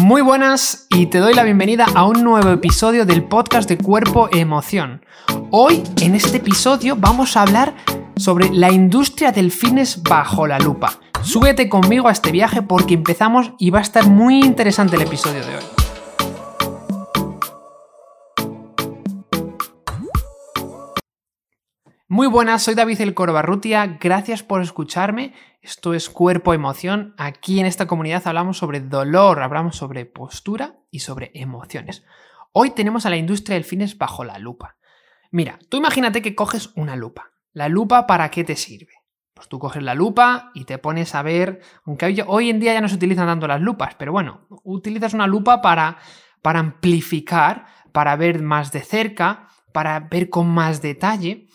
Muy buenas y te doy la bienvenida a un nuevo episodio del podcast de Cuerpo Emoción. Hoy, en este episodio, vamos a hablar sobre la industria del fitness bajo la lupa. Súbete conmigo a este viaje porque empezamos y va a estar muy interesante el episodio de hoy. Muy buenas, soy David El Corbarrutia, gracias por escucharme. Esto es Cuerpo Emoción. Aquí en esta comunidad hablamos sobre dolor, hablamos sobre postura y sobre emociones. Hoy tenemos a la industria del fitness bajo la lupa. Mira, tú imagínate que coges una lupa. ¿La lupa para qué te sirve? Pues tú coges la lupa y te pones a ver, aunque hoy en día ya no se utilizan tanto las lupas, pero bueno, utilizas una lupa para, para amplificar, para ver más de cerca, para ver con más detalle.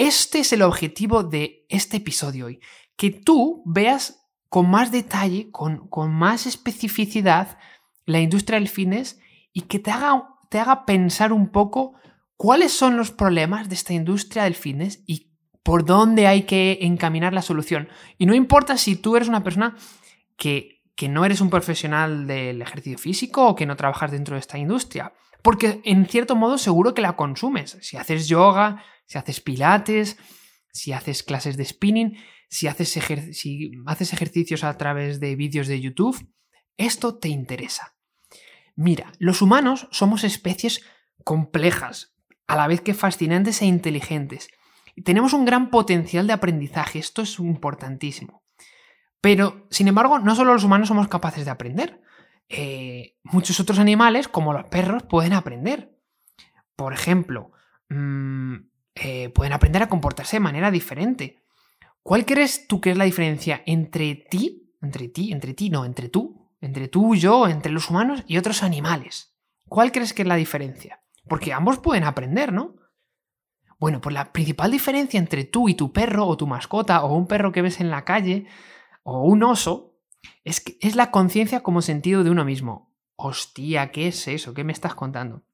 Este es el objetivo de este episodio hoy, que tú veas con más detalle, con, con más especificidad la industria del fitness y que te haga, te haga pensar un poco cuáles son los problemas de esta industria del fitness y por dónde hay que encaminar la solución. Y no importa si tú eres una persona que, que no eres un profesional del ejercicio físico o que no trabajas dentro de esta industria. Porque en cierto modo seguro que la consumes. Si haces yoga, si haces pilates, si haces clases de spinning, si haces, ejercicios a través de vídeos de YouTube, esto te interesa. Mira, los humanos somos especies complejas, a la vez que fascinantes e inteligentes. Tenemos un gran potencial de aprendizaje, esto es importantísimo. Pero, sin embargo, no solo los humanos somos capaces de aprender. Eh, muchos otros animales, como los perros, pueden aprender. Por ejemplo, mmm, eh, pueden aprender a comportarse de manera diferente. ¿Cuál crees tú que es la diferencia entre ti, entre ti, entre ti, no, entre tú, entre tú, yo, entre los humanos y otros animales? ¿Cuál crees que es la diferencia? Porque ambos pueden aprender, ¿no? Bueno, pues la principal diferencia entre tú y tu perro o tu mascota o un perro que ves en la calle o un oso es, que es la conciencia como sentido de uno mismo. Hostia, ¿qué es eso? ¿Qué me estás contando?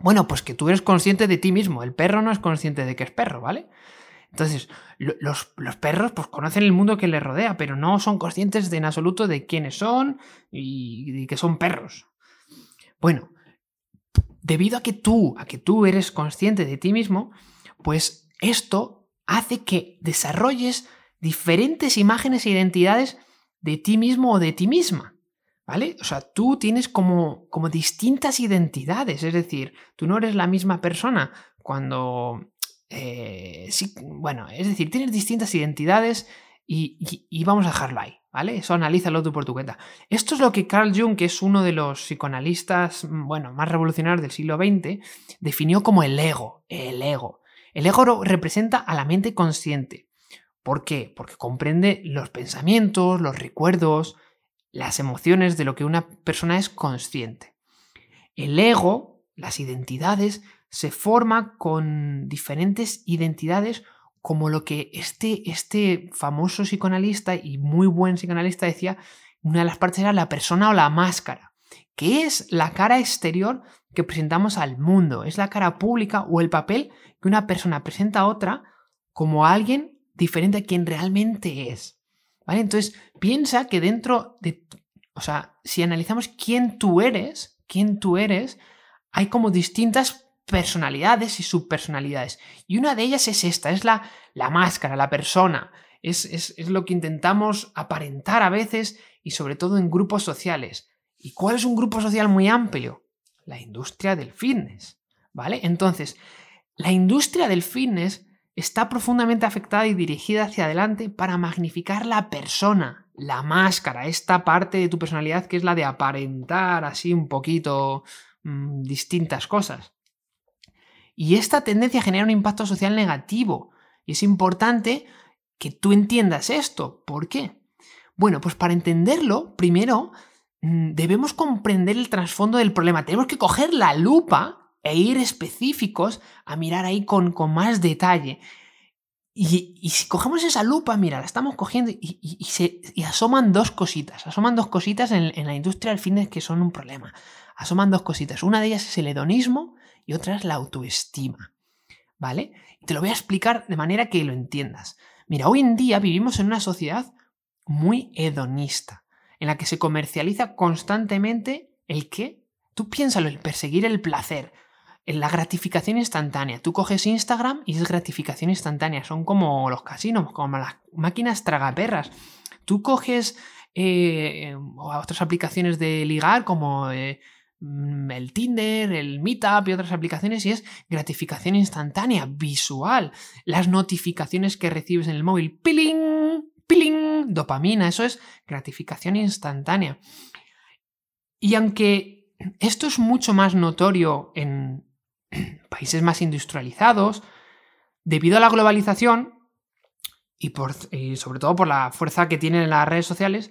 Bueno, pues que tú eres consciente de ti mismo. El perro no es consciente de que es perro, ¿vale? Entonces, los, perros pues conocen el mundo que les rodea, pero no son conscientes de, en absoluto de quiénes son y, que son perros. Bueno, debido a que tú, a que tú eres consciente de ti mismo, pues esto hace que desarrolles diferentes imágenes e identidades de ti mismo o de ti misma. ¿Vale? O sea, tú tienes como, como distintas identidades, es decir, tú no eres la misma persona cuando... Eh, bueno, es decir, tienes distintas identidades y, vamos a dejarlo ahí, ¿vale? Eso analízalo tú por tu cuenta. Esto es lo que Carl Jung, que es uno de los psicoanalistas, bueno, más revolucionarios del siglo XX, definió como el ego, el ego. El ego representa a la mente consciente. ¿Por qué? Porque comprende los pensamientos, los recuerdos, las emociones de lo que una persona es consciente. El ego, las identidades, se forma con diferentes identidades como lo que este, este famoso psicoanalista y muy buen psicoanalista decía, una de las partes era la persona o la máscara, que es la cara exterior que presentamos al mundo, es la cara pública o el papel que una persona presenta a otra como alguien diferente a quien realmente es. Entonces, piensa que dentro de, o sea, si analizamos quién tú eres, quién tú eres, hay como distintas personalidades y subpersonalidades. Y una de ellas es esta, es la, la máscara, la persona. Es, es, es lo que intentamos aparentar a veces y sobre todo en grupos sociales. ¿Y cuál es un grupo social muy amplio? La industria del fitness. ¿Vale? Entonces, la industria del fitness está profundamente afectada y dirigida hacia adelante para magnificar la persona, la máscara, esta parte de tu personalidad que es la de aparentar así un poquito mm, distintas cosas. Y esta tendencia genera un impacto social negativo. Y es importante que tú entiendas esto. ¿Por qué? Bueno, pues para entenderlo, primero mm, debemos comprender el trasfondo del problema. Tenemos que coger la lupa e ir específicos a mirar ahí con, con más detalle. Y, si cogemos esa lupa, mira, la estamos cogiendo y, se, asoman dos cositas. Asoman dos cositas en, en, la industria del fitness que son un problema. Asoman dos cositas. Una de ellas es el hedonismo y otra es la autoestima. ¿Vale? Te lo voy a explicar de manera que lo entiendas. Mira, hoy en día vivimos en una sociedad muy hedonista. en la que se comercializa constantemente el qué. Tú piénsalo, el perseguir el placer, la gratificación instantánea. Tú coges Instagram y es gratificación instantánea. Son como los casinos, como las máquinas tragaperras. Tú coges eh, otras aplicaciones de ligar como eh, mm, el Tinder, el Meetup y otras aplicaciones y es gratificación instantánea, visual. Las notificaciones que recibes en el móvil, piling, piling, dopamina, eso es gratificación instantánea. Y aunque esto es mucho más notorio en, países más industrializados, debido a la globalización y, por, sobre todo por la fuerza que tienen las redes sociales,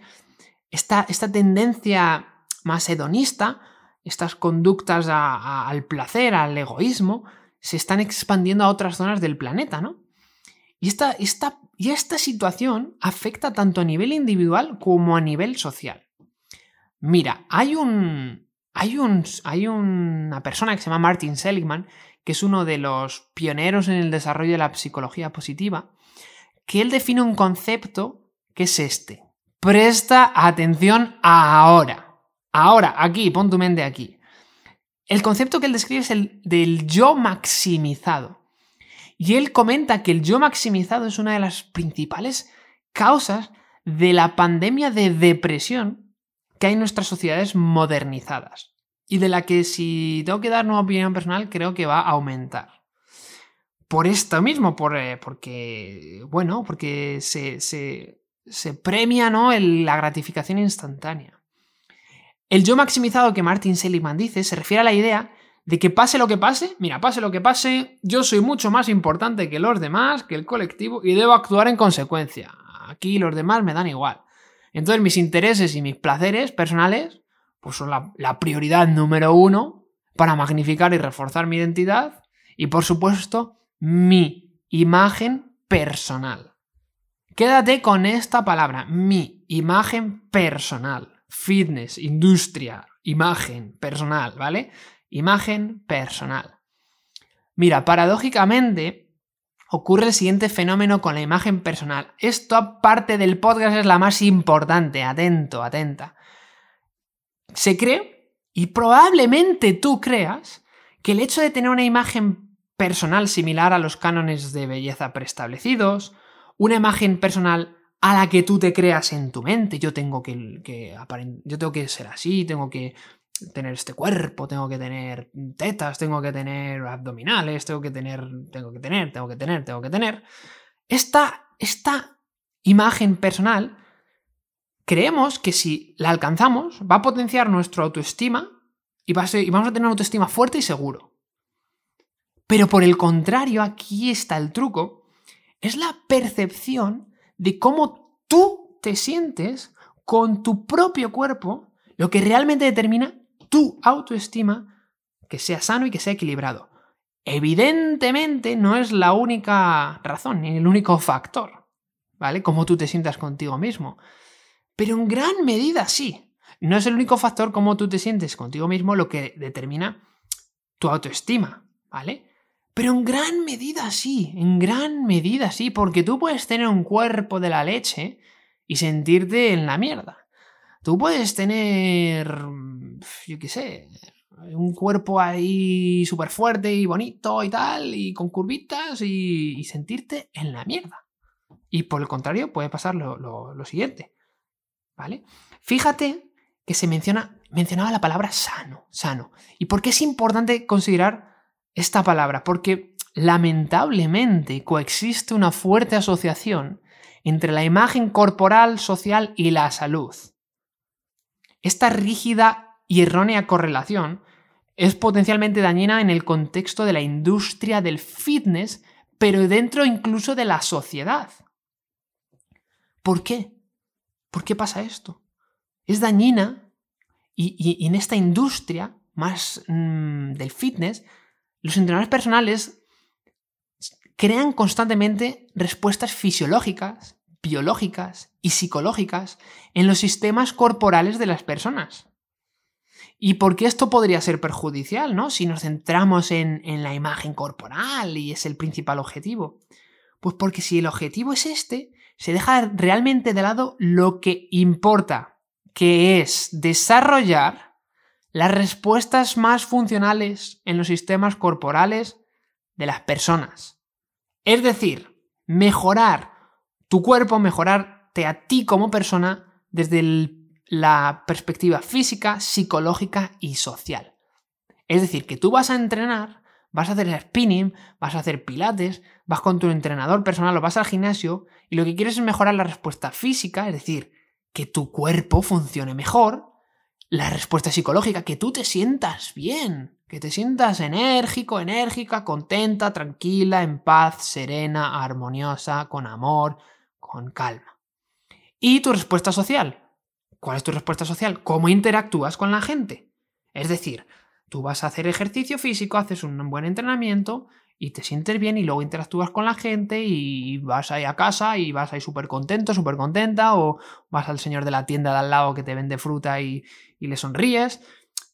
esta, esta tendencia más hedonista, estas conductas al placer, al egoísmo, se están expandiendo a otras zonas del planeta, ¿no? Y esta, esta, y esta situación afecta tanto a nivel individual como a nivel social. Mira, hay un, hay, un, hay una persona que se llama Martin Seligman, que es uno de los pioneros en el desarrollo de la psicología positiva, que él define un concepto que es este. Presta atención ahora. Ahora, aquí, pon tu mente aquí. El concepto que él describe es el del yo maximizado. Y él comenta que el yo maximizado es una de las principales causas de la pandemia de depresión que hay en nuestras sociedades modernizadas y de la que si tengo que dar una opinión personal creo que va a aumentar. Por esto mismo, por, eh, porque, bueno, porque se, se, premia ¿no? la gratificación instantánea. El yo maximizado que Martin Seligman dice se refiere a la idea de que pase lo que pase, mira, pase lo que pase, yo soy mucho más importante que los demás, que el colectivo, y debo actuar en consecuencia. Aquí los demás me dan igual. Entonces mis intereses y mis placeres personales pues son la, prioridad número uno para magnificar y reforzar mi identidad y por supuesto mi imagen personal. Quédate con esta palabra, mi imagen personal. Fitness, industria, imagen personal, ¿vale? Imagen personal. Mira, paradójicamente, ocurre el siguiente fenómeno con la imagen personal. Esto aparte del podcast es la más importante, atento, atenta. Se cree, y probablemente tú creas, que el hecho de tener una imagen personal similar a los cánones de belleza preestablecidos, una imagen personal a la que tú te creas en tu mente, yo tengo que, yo tengo que ser así, tengo que tener este cuerpo, tengo que tener tetas, tengo que tener abdominales, tengo que tener, tengo que tener, tengo que tener, tengo que tener. Esta, esta imagen personal, creemos que si la alcanzamos, va a potenciar nuestra autoestima y, va y vamos a tener una autoestima fuerte y seguro. Pero por el contrario, aquí está el truco, es la percepción de cómo tú te sientes con tu propio cuerpo lo que realmente determina tu autoestima que sea sano y que sea equilibrado. Evidentemente no es la única razón ni el único factor, ¿vale? Cómo tú te sientas contigo mismo. Pero en gran medida sí. No es el único factor cómo tú te sientes contigo mismo lo que determina tu autoestima, ¿vale? Pero en gran medida sí, en gran medida sí, porque tú puedes tener un cuerpo de la leche y sentirte en la mierda. Tú puedes tener, yo qué sé, un cuerpo ahí súper fuerte y bonito y tal, y con curvitas y, sentirte en la mierda. Y por el contrario, puede pasar lo, siguiente. ¿Vale? Fíjate que se menciona, mencionaba la palabra sano, sano. ¿Y por qué es importante considerar esta palabra? Porque lamentablemente coexiste una fuerte asociación entre la imagen corporal, social y la salud. Esta rígida y errónea correlación es potencialmente dañina en el contexto de la industria del fitness, pero dentro incluso de la sociedad. ¿Por qué? ¿Por qué pasa esto? Es dañina y, en esta industria más mm, del fitness, los entrenadores personales crean constantemente respuestas fisiológicas biológicas y psicológicas en los sistemas corporales de las personas. ¿Y por qué esto podría ser perjudicial, no? Si nos centramos en, en la imagen corporal y es el principal objetivo. Pues porque si el objetivo es este, se deja realmente de lado lo que importa, que es desarrollar las respuestas más funcionales en los sistemas corporales de las personas. Es decir, mejorar tu cuerpo, mejorarte a ti como persona desde la perspectiva física, psicológica y social. Es decir, que tú vas a entrenar, vas a hacer spinning, vas a hacer pilates, vas con tu entrenador personal o vas al gimnasio y lo que quieres es mejorar la respuesta física, es decir, que tu cuerpo funcione mejor, la respuesta psicológica, que tú te sientas bien, que te sientas enérgico, enérgica, contenta, tranquila, en paz, serena, armoniosa, con amor, con calma. Y tu respuesta social. ¿Cuál es tu respuesta social? ¿Cómo interactúas con la gente? Es decir, tú vas a hacer ejercicio físico, haces un buen entrenamiento y te sientes bien y luego interactúas con la gente y vas ahí a casa y vas ahí súper contento, súper contenta o vas al señor de la tienda de al lado que te vende fruta y, y le sonríes.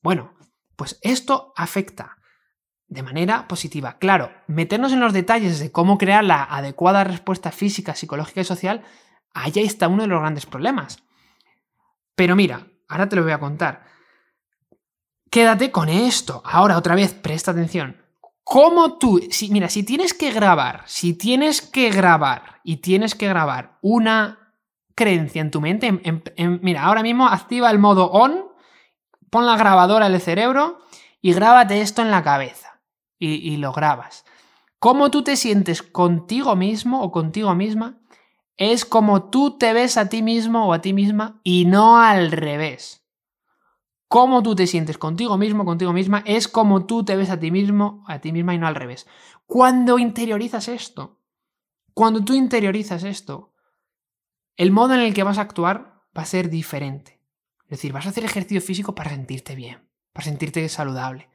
Bueno, pues esto afecta de manera positiva. Claro, meternos en los detalles de cómo crear la adecuada respuesta física, psicológica y social, ahí está uno de los grandes problemas. Pero mira, ahora te lo voy a contar. Quédate con esto. Ahora, otra vez, presta atención. ¿Cómo tú, si, mira, si tienes que grabar, si tienes que grabar y tienes que grabar una creencia en tu mente, mira, ahora mismo activa el modo on, pon la grabadora en el cerebro y grábate esto en la cabeza y, lo grabas. Cómo tú te sientes contigo mismo o contigo misma es como tú te ves a ti mismo o a ti misma y no al revés cómo tú te sientes contigo mismo, contigo misma, es como tú te ves a ti mismo, a ti misma y no al revés. Cuando interiorizas esto, cuando tú interiorizas esto, el modo en el que vas a actuar va a ser diferente. Es decir, vas a hacer ejercicio físico para sentirte bien, para sentirte saludable.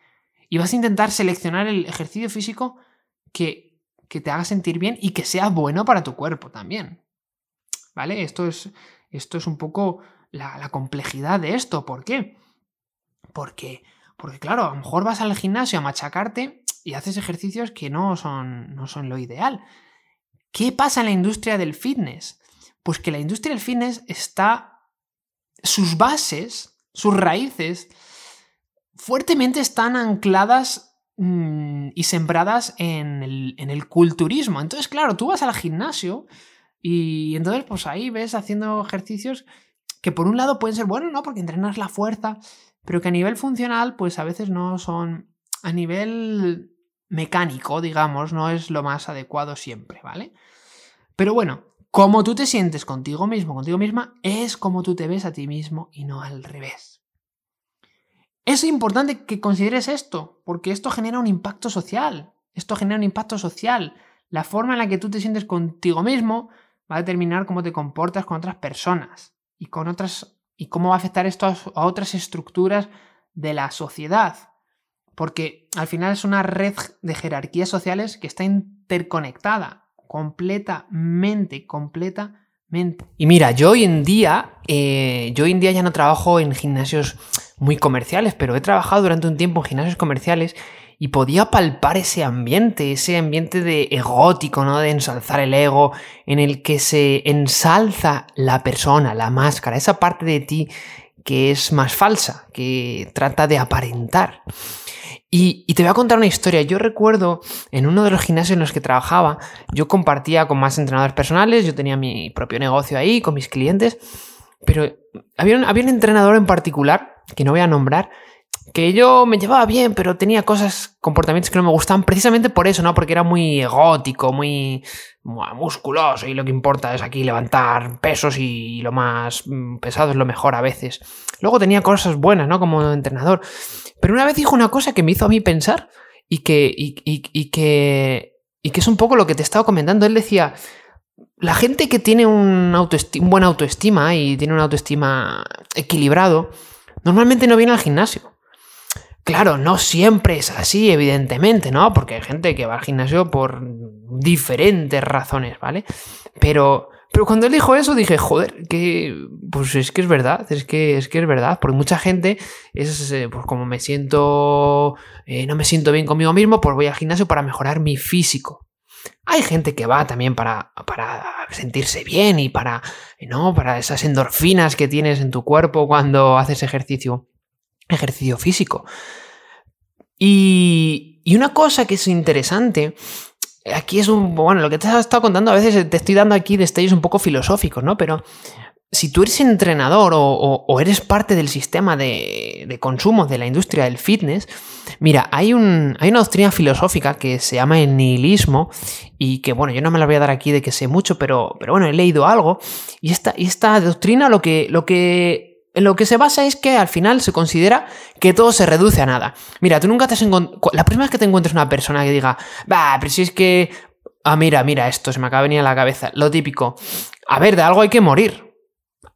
Y vas a intentar seleccionar el ejercicio físico que, que te haga sentir bien y que sea bueno para tu cuerpo también. ¿Vale? Esto es, esto es un poco la, complejidad de esto. ¿Por qué? Porque, porque claro, a lo mejor vas al gimnasio a machacarte y haces ejercicios que no son, no son lo ideal. ¿Qué pasa en la industria del fitness? Pues que la industria del fitness está... Sus bases, sus raíces, fuertemente están ancladas mm, y sembradas en el, en culturismo. Entonces, claro, tú vas al gimnasio y entonces pues ahí ves haciendo ejercicios que por un lado pueden ser buenos, ¿no? Porque entrenas la fuerza, pero que a nivel funcional, pues a veces no son, a nivel mecánico, digamos, no es lo más adecuado siempre, ¿vale? Pero bueno, como tú te sientes contigo mismo, contigo misma, es como tú te ves a ti mismo y no al revés. Es importante que consideres esto, porque esto genera un impacto social. Esto genera un impacto social. La forma en la que tú te sientes contigo mismo va a determinar cómo te comportas con otras personas y con otras y cómo va a afectar esto a otras estructuras de la sociedad. Porque al final es una red de jerarquías sociales que está interconectada completamente, completamente. Y mira, yo hoy en día, eh, yo hoy en día ya no trabajo en gimnasios muy comerciales, pero he trabajado durante un tiempo en gimnasios comerciales y podía palpar ese ambiente, ese ambiente de egótico, ¿no? De ensalzar el ego, en el que se ensalza la persona, la máscara, esa parte de ti que es más falsa, que trata de aparentar. Y, te voy a contar una historia. Yo recuerdo en uno de los gimnasios en los que trabajaba, yo compartía con más entrenadores personales, yo tenía mi propio negocio ahí con mis clientes, pero había un entrenador en particular, que no voy a nombrar, que yo me llevaba bien, pero tenía cosas, comportamientos que no me gustaban precisamente por eso, ¿no? Porque era muy egótico, muy, musculoso y lo que importa es aquí levantar pesos y lo más mm, pesado es lo mejor a veces. Luego tenía cosas buenas, ¿no? Como entrenador. Pero una vez dijo una cosa que me hizo a mí pensar y que, y, que, y que es un poco lo que te estaba comentando. Él decía, la gente que tiene un, un buena autoestima y tiene una autoestima equilibrado, normalmente no viene al gimnasio. Claro, no siempre es así, evidentemente, ¿no? Porque hay gente que va al gimnasio por diferentes razones, ¿vale? Pero, pero cuando él dijo eso dije, joder, que pues es que es verdad, es que es que es verdad, porque mucha gente es eh, pues como me siento eh, no me siento bien conmigo mismo, pues voy al gimnasio para mejorar mi físico. Hay gente que va también para, para sentirse bien y para, ¿no? para esas endorfinas que tienes en tu cuerpo cuando haces ejercicio, ejercicio físico. Y, y una cosa que es interesante aquí es un. Bueno, lo que te has estado contando a veces te estoy dando aquí detalles un poco filosóficos, ¿no? Pero si tú eres entrenador o, eres parte del sistema de, consumo de la industria del fitness, mira, hay, un, hay, una doctrina filosófica que se llama el nihilismo y que, bueno, yo no me la voy a dar aquí de que sé mucho, pero, pero bueno, he leído algo y esta, esta doctrina lo que, lo que en lo que se basa es que al final se considera que todo se reduce a nada. Mira, tú nunca te has encontrado... La primera vez que te encuentres una persona que diga, va, pero si es que... Ah, mira, mira, esto se me acaba de venir a la cabeza. Lo típico. A ver, de algo hay que morir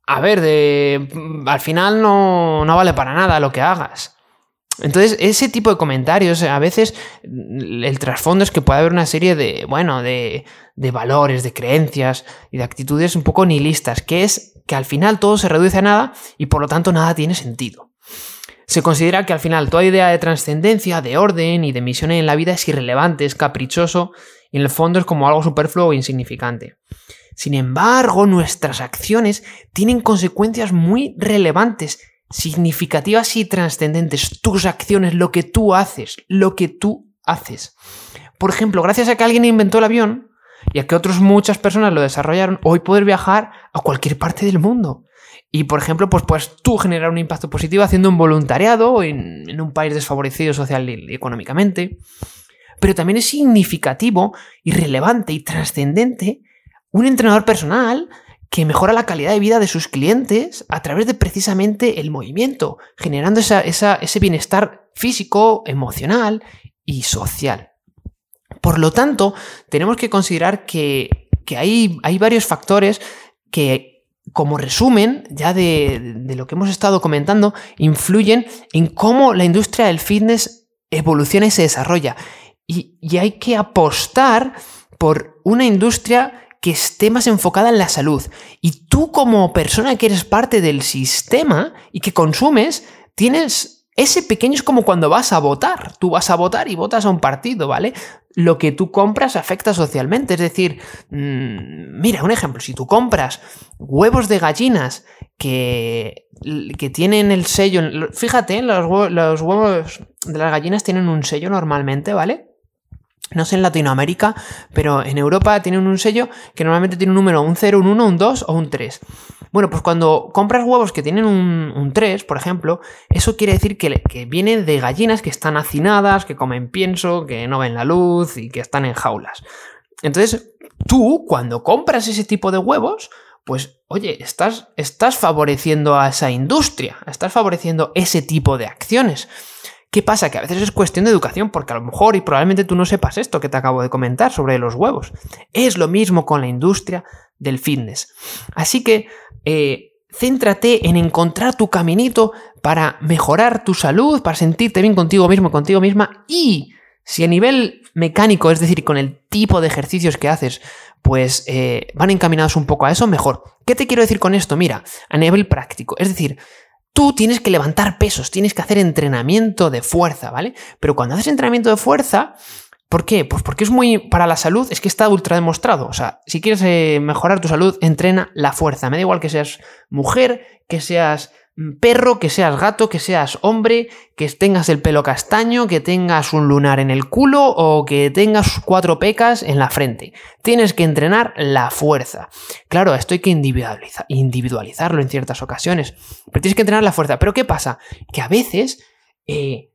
a ver, de, al final no, no vale para nada lo que hagas. Entonces, ese tipo de comentarios, a veces el trasfondo es que puede haber una serie de, bueno, de, de, valores, de creencias y de actitudes un poco nihilistas, que es que al final todo se reduce a nada y por lo tanto nada tiene sentido. Se considera que al final toda idea de trascendencia, de orden y de misión en la vida es irrelevante, es caprichoso y en el fondo es como algo superfluo o insignificante. Sin embargo, nuestras acciones tienen consecuencias muy relevantes, significativas y trascendentes. Tus acciones, lo que tú haces, lo que tú haces. Por ejemplo, gracias a que alguien inventó el avión y a que otras muchas personas lo desarrollaron, hoy poder viajar a cualquier parte del mundo. Y por ejemplo, pues puedes tú generar un impacto positivo haciendo un voluntariado en, en un país desfavorecido social y económicamente. Pero también es significativo y relevante y trascendente un entrenador personal que mejora la calidad de vida de sus clientes a través de precisamente el movimiento, generando ese bienestar físico, emocional y social. Por lo tanto, tenemos que considerar que, hay, hay, varios factores que, como resumen ya de, lo que hemos estado comentando, influyen en cómo la industria del fitness evoluciona y se desarrolla. y hay que apostar por una industria que esté más enfocada en la salud. Y tú como persona que eres parte del sistema y que consumes, tienes ese pequeño es como cuando vas a votar. Tú vas a votar y votas a un partido, ¿vale? Lo que tú compras afecta socialmente. Es decir, mm, mira, un ejemplo, si tú compras huevos de gallinas que, que tienen el sello, fíjate, los, los huevos de las gallinas tienen un sello normalmente, ¿vale? No sé en Latinoamérica, pero en Europa tienen un sello que normalmente tiene un número, un 0, un 1, un 2 o un 3. Bueno, pues cuando compras huevos que tienen un, 3, por ejemplo, eso quiere decir que, que vienen de gallinas que están hacinadas, que comen pienso, que no ven la luz y que están en jaulas. Entonces, tú cuando compras ese tipo de huevos, pues oye, estás, estás favoreciendo a esa industria, estás favoreciendo ese tipo de acciones. ¿Qué pasa? Que a veces es cuestión de educación, porque a lo mejor y probablemente tú no sepas esto que te acabo de comentar sobre los huevos. Es lo mismo con la industria del fitness. Así que eh, céntrate en encontrar tu caminito para mejorar tu salud, para sentirte bien contigo mismo, contigo misma y si a nivel mecánico, es decir, con el tipo de ejercicios que haces, pues eh, van encaminados un poco a eso, mejor. ¿Qué te quiero decir con esto? Mira, a nivel práctico, es decir, Tú tienes que levantar pesos, tienes que hacer entrenamiento de fuerza, ¿vale? Pero cuando haces entrenamiento de fuerza, ¿por qué? Pues porque es muy para la salud, es que está ultra demostrado. O sea, si quieres eh, mejorar tu salud, entrena la fuerza. Me da igual que seas mujer, que seas perro, que seas gato, que seas hombre, que tengas el pelo castaño, que tengas un lunar en el culo o que tengas cuatro pecas en la frente. Tienes que entrenar la fuerza. Claro, esto hay que individualizarlo en ciertas ocasiones, pero tienes que entrenar la fuerza. Pero ¿qué pasa? Que a veces... Eh,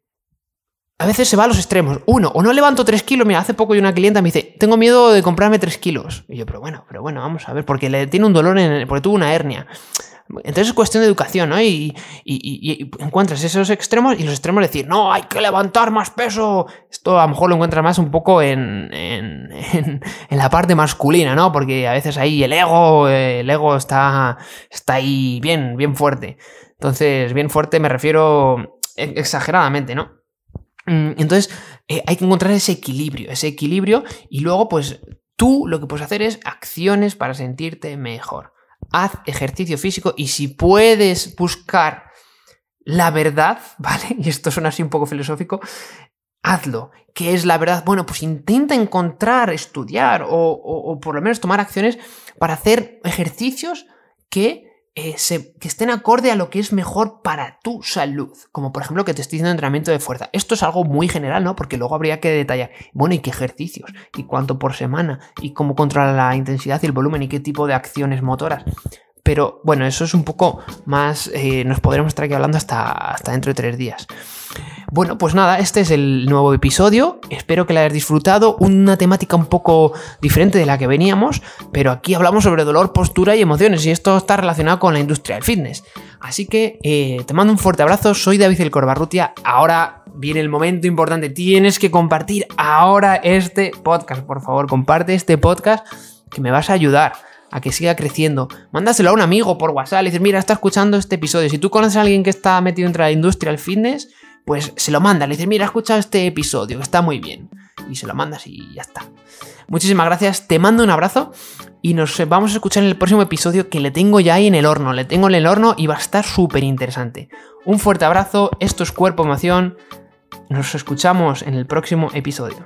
a veces se va a los extremos. Uno, o no levanto 3 kilos. Mira, hace poco y una clienta me dice, tengo miedo de comprarme 3 kilos. Y yo, pero bueno, pero bueno, vamos a ver, porque le tiene un dolor en porque tuvo una hernia. Entonces es cuestión de educación, ¿no? Y, encuentras esos extremos y los extremos decir, no, hay que levantar más peso. Esto a lo mejor lo encuentras más un poco en, en, la parte masculina, ¿no? Porque a veces ahí el ego, el ego está, está ahí bien, bien fuerte. Entonces, bien fuerte me refiero exageradamente, ¿no? Mm, entonces, eh, hay que encontrar ese equilibrio, ese equilibrio y luego, pues, tú lo que puedes hacer es acciones para sentirte mejor haz ejercicio físico y si puedes buscar la verdad, ¿vale? Y esto suena así un poco filosófico, hazlo. ¿Qué es la verdad? Bueno, pues intenta encontrar, estudiar o, por lo menos tomar acciones para hacer ejercicios que eh, que estén acorde a lo que es mejor para tu salud. Como por ejemplo que te estoy diciendo entrenamiento de fuerza. Esto es algo muy general, ¿no? Porque luego habría que detallar, bueno, ¿y qué ejercicios? ¿Y cuánto por semana? ¿Y cómo controla la intensidad y el volumen? ¿Y qué tipo de acciones motoras? Pero bueno, eso es un poco más. Eh, nos podremos estar aquí hablando hasta, hasta dentro de tres días. Bueno, pues nada, este es el nuevo episodio. Espero que lo hayas disfrutado. Una temática un poco diferente de la que veníamos, pero aquí hablamos sobre dolor, postura y emociones, y esto está relacionado con la industria del fitness. Así que eh, te mando un fuerte abrazo. Soy David el Corbarrutia. Ahora viene el momento importante. Tienes que compartir ahora este podcast. Por favor, comparte este podcast que me vas a ayudar que siga creciendo. Mándaselo a un amigo por WhatsApp. Le dices, mira, está escuchando este episodio. Si tú conoces a alguien que está metido entre la industria del fitness, pues se lo manda. Le dices, mira, he escuchado este episodio, está muy bien. Y se lo mandas y ya está. Muchísimas gracias, te mando un abrazo y nos vamos a escuchar en el próximo episodio que le tengo ya ahí en el horno. Le tengo en el horno y va a estar súper interesante. Un fuerte abrazo, esto es Cuerpo Emoción. Nos escuchamos en el próximo episodio.